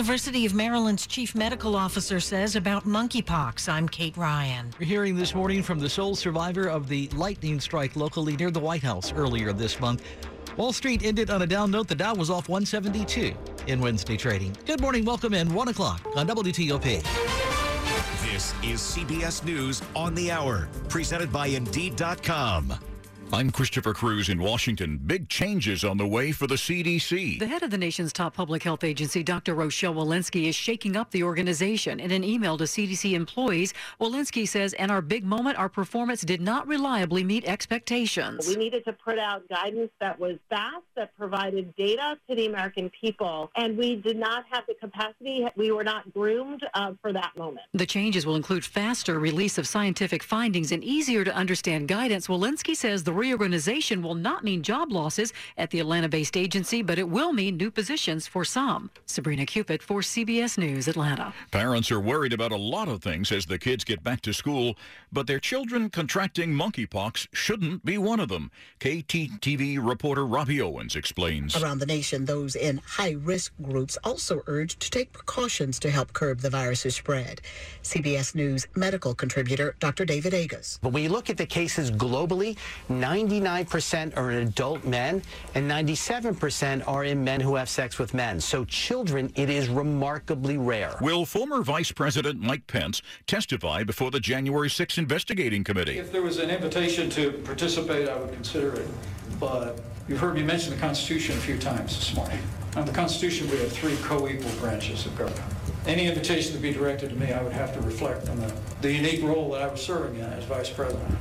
University of Maryland's chief medical officer says about monkeypox. I'm Kate Ryan. We're hearing this morning from the sole survivor of the lightning strike locally near the White House earlier this month. Wall Street ended on a down note. The Dow was off 172 in Wednesday trading. Good morning. Welcome in 1 o'clock on WTOP. This is CBS News on the Hour, presented by Indeed.com. I'm Christopher Cruz in Washington. Big changes on the way for the CDC. The head of the nation's top public health agency, Dr. Rochelle Walensky, is shaking up the organization. In an email to CDC employees, Walensky says, "In our big moment, our performance did not reliably meet expectations. We needed to put out guidance that was fast, that provided data to the American people, and we did not have the capacity. We were not groomed uh, for that moment. The changes will include faster release of scientific findings and easier to understand guidance. Walensky says the reorganization will not mean job losses at the Atlanta based agency, but it will mean new positions for some. Sabrina Cupit for CBS News, Atlanta. Parents are worried about a lot of things as the kids get back to school, but their children contracting monkeypox shouldn't be one of them. KTVT reporter Robbie Owens explains. Around the nation, those in high risk groups also urged to take precautions to help curb the virus's spread. CBS News medical contributor Dr. David Agus. But when you look at the cases globally, 99% are in adult men and 97% are in men who have sex with men. So children, it is remarkably rare. Will former Vice President Mike Pence testify before the January 6th investigating committee? If there was an invitation to participate, I would consider it. But you've heard me mention the Constitution a few times this morning. Under the Constitution, we have three co-equal branches of government. Any invitation to be directed to me, I would have to reflect on the, the unique role that I was serving in as Vice President.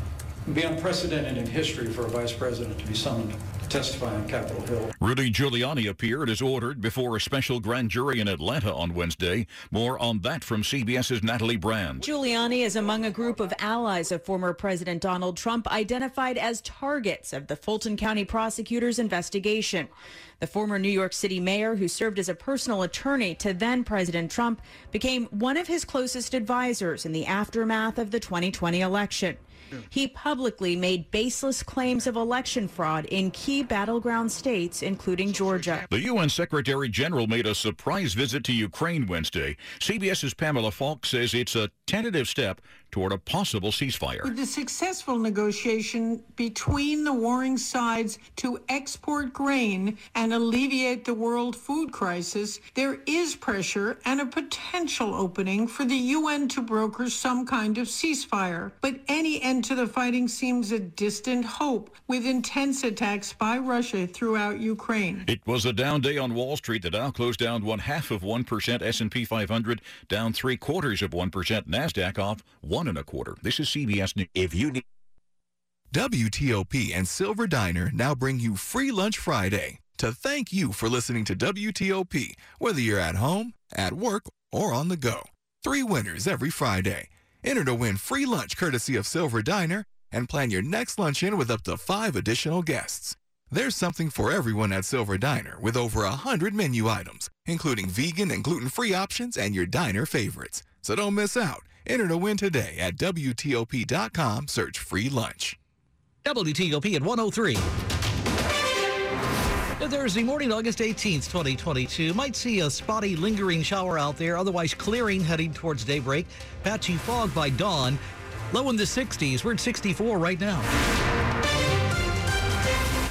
It'd be unprecedented in history for a Vice President to be summoned to testify on Capitol Hill. Rudy Giuliani appeared as ordered before a special grand jury in Atlanta on Wednesday. More on that from CBS's Natalie Brand. Giuliani is among a group of allies of former President Donald Trump identified as targets of the Fulton County prosecutor's investigation. The former New York City mayor, who served as a personal attorney to then President Trump, became one of his closest advisors in the aftermath of the 2020 election. He publicly made baseless claims of election fraud in key battleground states, including Georgia. The UN Secretary General made a surprise visit to Ukraine Wednesday. CBS's Pamela Falk says it's a tentative step toward a possible ceasefire. With the successful negotiation between the warring sides to export grain and alleviate the world food crisis, there is pressure and a potential opening for the UN to broker some kind of ceasefire. But any end to the fighting seems a distant hope with intense attacks by Russia throughout Ukraine. It was a down day on Wall Street. The Dow closed down one half of 1%, S&P 500 down three quarters of 1%, NASDAQ off one and a quarter. This is CBS News. If you need WTOP and Silver Diner now bring you Free Lunch Friday to thank you for listening to WTOP, whether you're at home, at work, or on the go. Three winners every Friday. Enter to win free lunch courtesy of Silver Diner and plan your next lunch in with up to five additional guests. There's something for everyone at Silver Diner with over a hundred menu items, including vegan and gluten-free options and your diner favorites. So don't miss out. Enter to win today at WTOP.com. Search free lunch. WTOP at 103. Thursday morning, August 18th, 2022. Might see a spotty, lingering shower out there, otherwise clearing heading towards daybreak. Patchy fog by dawn. Low in the 60s. We're at 64 right now.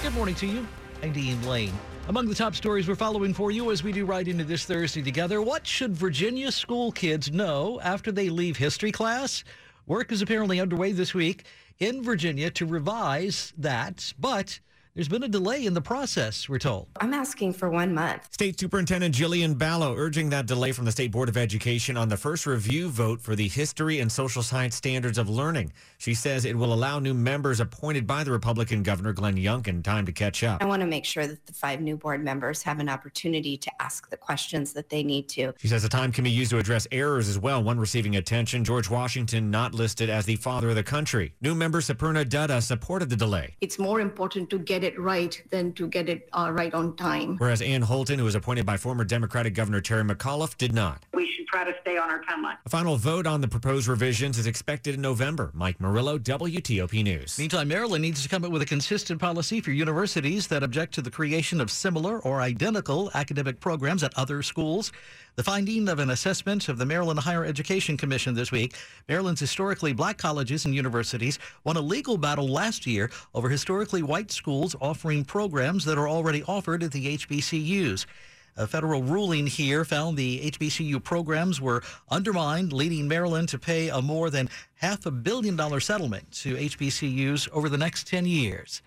Good morning to you. I'm Dean Lane. Among the top stories we're following for you as we do right into this Thursday together, what should Virginia school kids know after they leave history class? Work is apparently underway this week in Virginia to revise that, but there's been a delay in the process, we're told. I'm asking for one month. State Superintendent Jillian Balow urging that delay from the State Board of Education on the first review vote for the history and social science standards of learning. She says it will allow new members appointed by the Republican Governor Glenn Youngkin time to catch up. I want to make sure that the five new board members have an opportunity to ask the questions that they need to. She says the time can be used to address errors as well. One receiving attention, George Washington not listed as the father of the country. New member Suparna Dutta supported the delay. It's more important to get it right than to get it uh, right on time. Whereas Anne Holton, who was appointed by former Democratic Governor Terry McAuliffe, did not. We should try to stay on our timeline. A final vote on the proposed revisions is expected in November. Mike Murillo, WTOP News. Meantime, Maryland needs to come up with a consistent policy for universities that object to the creation of similar or identical academic programs at other schools. The finding of an assessment of the Maryland Higher Education Commission this week. Maryland's historically black colleges and universities won a legal battle last year over historically white schools offering programs that are already offered at the HBCUs. A federal ruling here found the HBCU programs were undermined, leading Maryland to pay a more than half a billion dollar settlement to HBCUs over the next 10 years.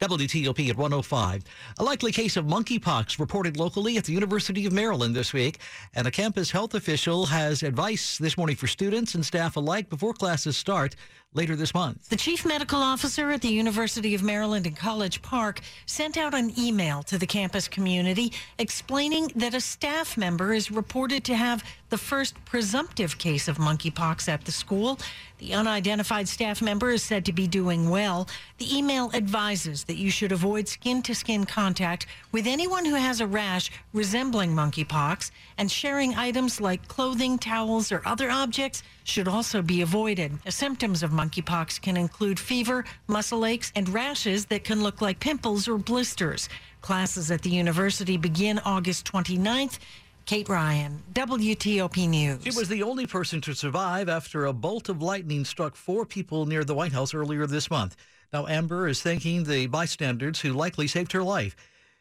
WTOP at 105. A likely case of monkeypox reported locally at the University of Maryland this week, and a campus health official has advice this morning for students and staff alike before classes start later this month. The chief medical officer at the University of Maryland in College Park sent out an email to the campus community explaining that a staff member is reported to have the first presumptive case of monkeypox at the school. The unidentified staff member is said to be doing well. The email advises that you should avoid skin to skin contact with anyone who has a rash resembling monkeypox, and sharing items like clothing, towels, or other objects should also be avoided. The symptoms of monkeypox can include fever, muscle aches, and rashes that can look like pimples or blisters. Classes at the university begin August 29th. Kate Ryan, WTOP News. She was the only person to survive after a bolt of lightning struck four people near the White House earlier this month. Now, Amber is thanking the bystanders who likely saved her life.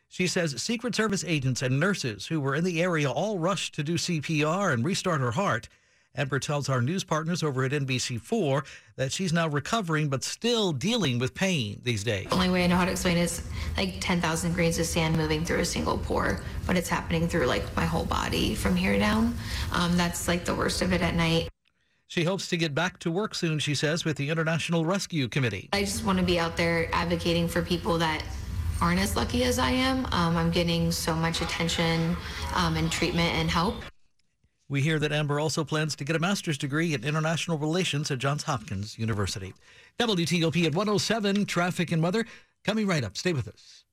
She says Secret Service agents and nurses who were in the area all rushed to do CPR and restart her heart. Amber tells our news partners over at NBC4 that she's now recovering but still dealing with pain these days. The only way I know how to explain it is like 10,000 grains of sand moving through a single pore, but it's happening through like my whole body from here down. Um, that's like the worst of it at night. She hopes to get back to work soon, she says, with the International Rescue Committee. I just want to be out there advocating for people that aren't as lucky as I am. Um, I'm getting so much attention um, and treatment and help. We hear that Amber also plans to get a master's degree in international relations at Johns Hopkins University. WTOP at 107, traffic and weather. Coming right up. Stay with us.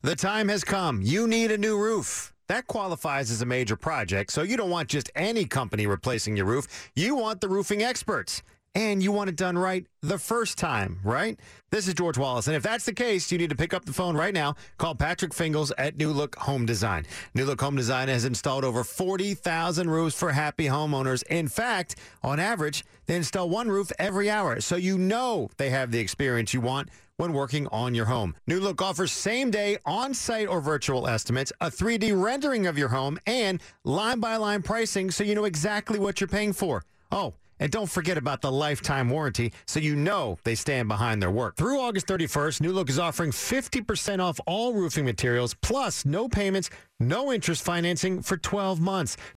The time has come. You need a new roof. That qualifies as a major project, so you don't want just any company replacing your roof. You want the roofing experts and you want it done right the first time, right? This is George Wallace. And if that's the case, you need to pick up the phone right now. Call Patrick Fingles at New Look Home Design. New Look Home Design has installed over 40,000 roofs for happy homeowners. In fact, on average, they install one roof every hour. So you know they have the experience you want when working on your home. New Look offers same day on site or virtual estimates, a 3D rendering of your home, and line by line pricing so you know exactly what you're paying for. Oh, and don't forget about the lifetime warranty so you know they stand behind their work. Through August 31st, New Look is offering 50% off all roofing materials plus no payments, no interest financing for 12 months.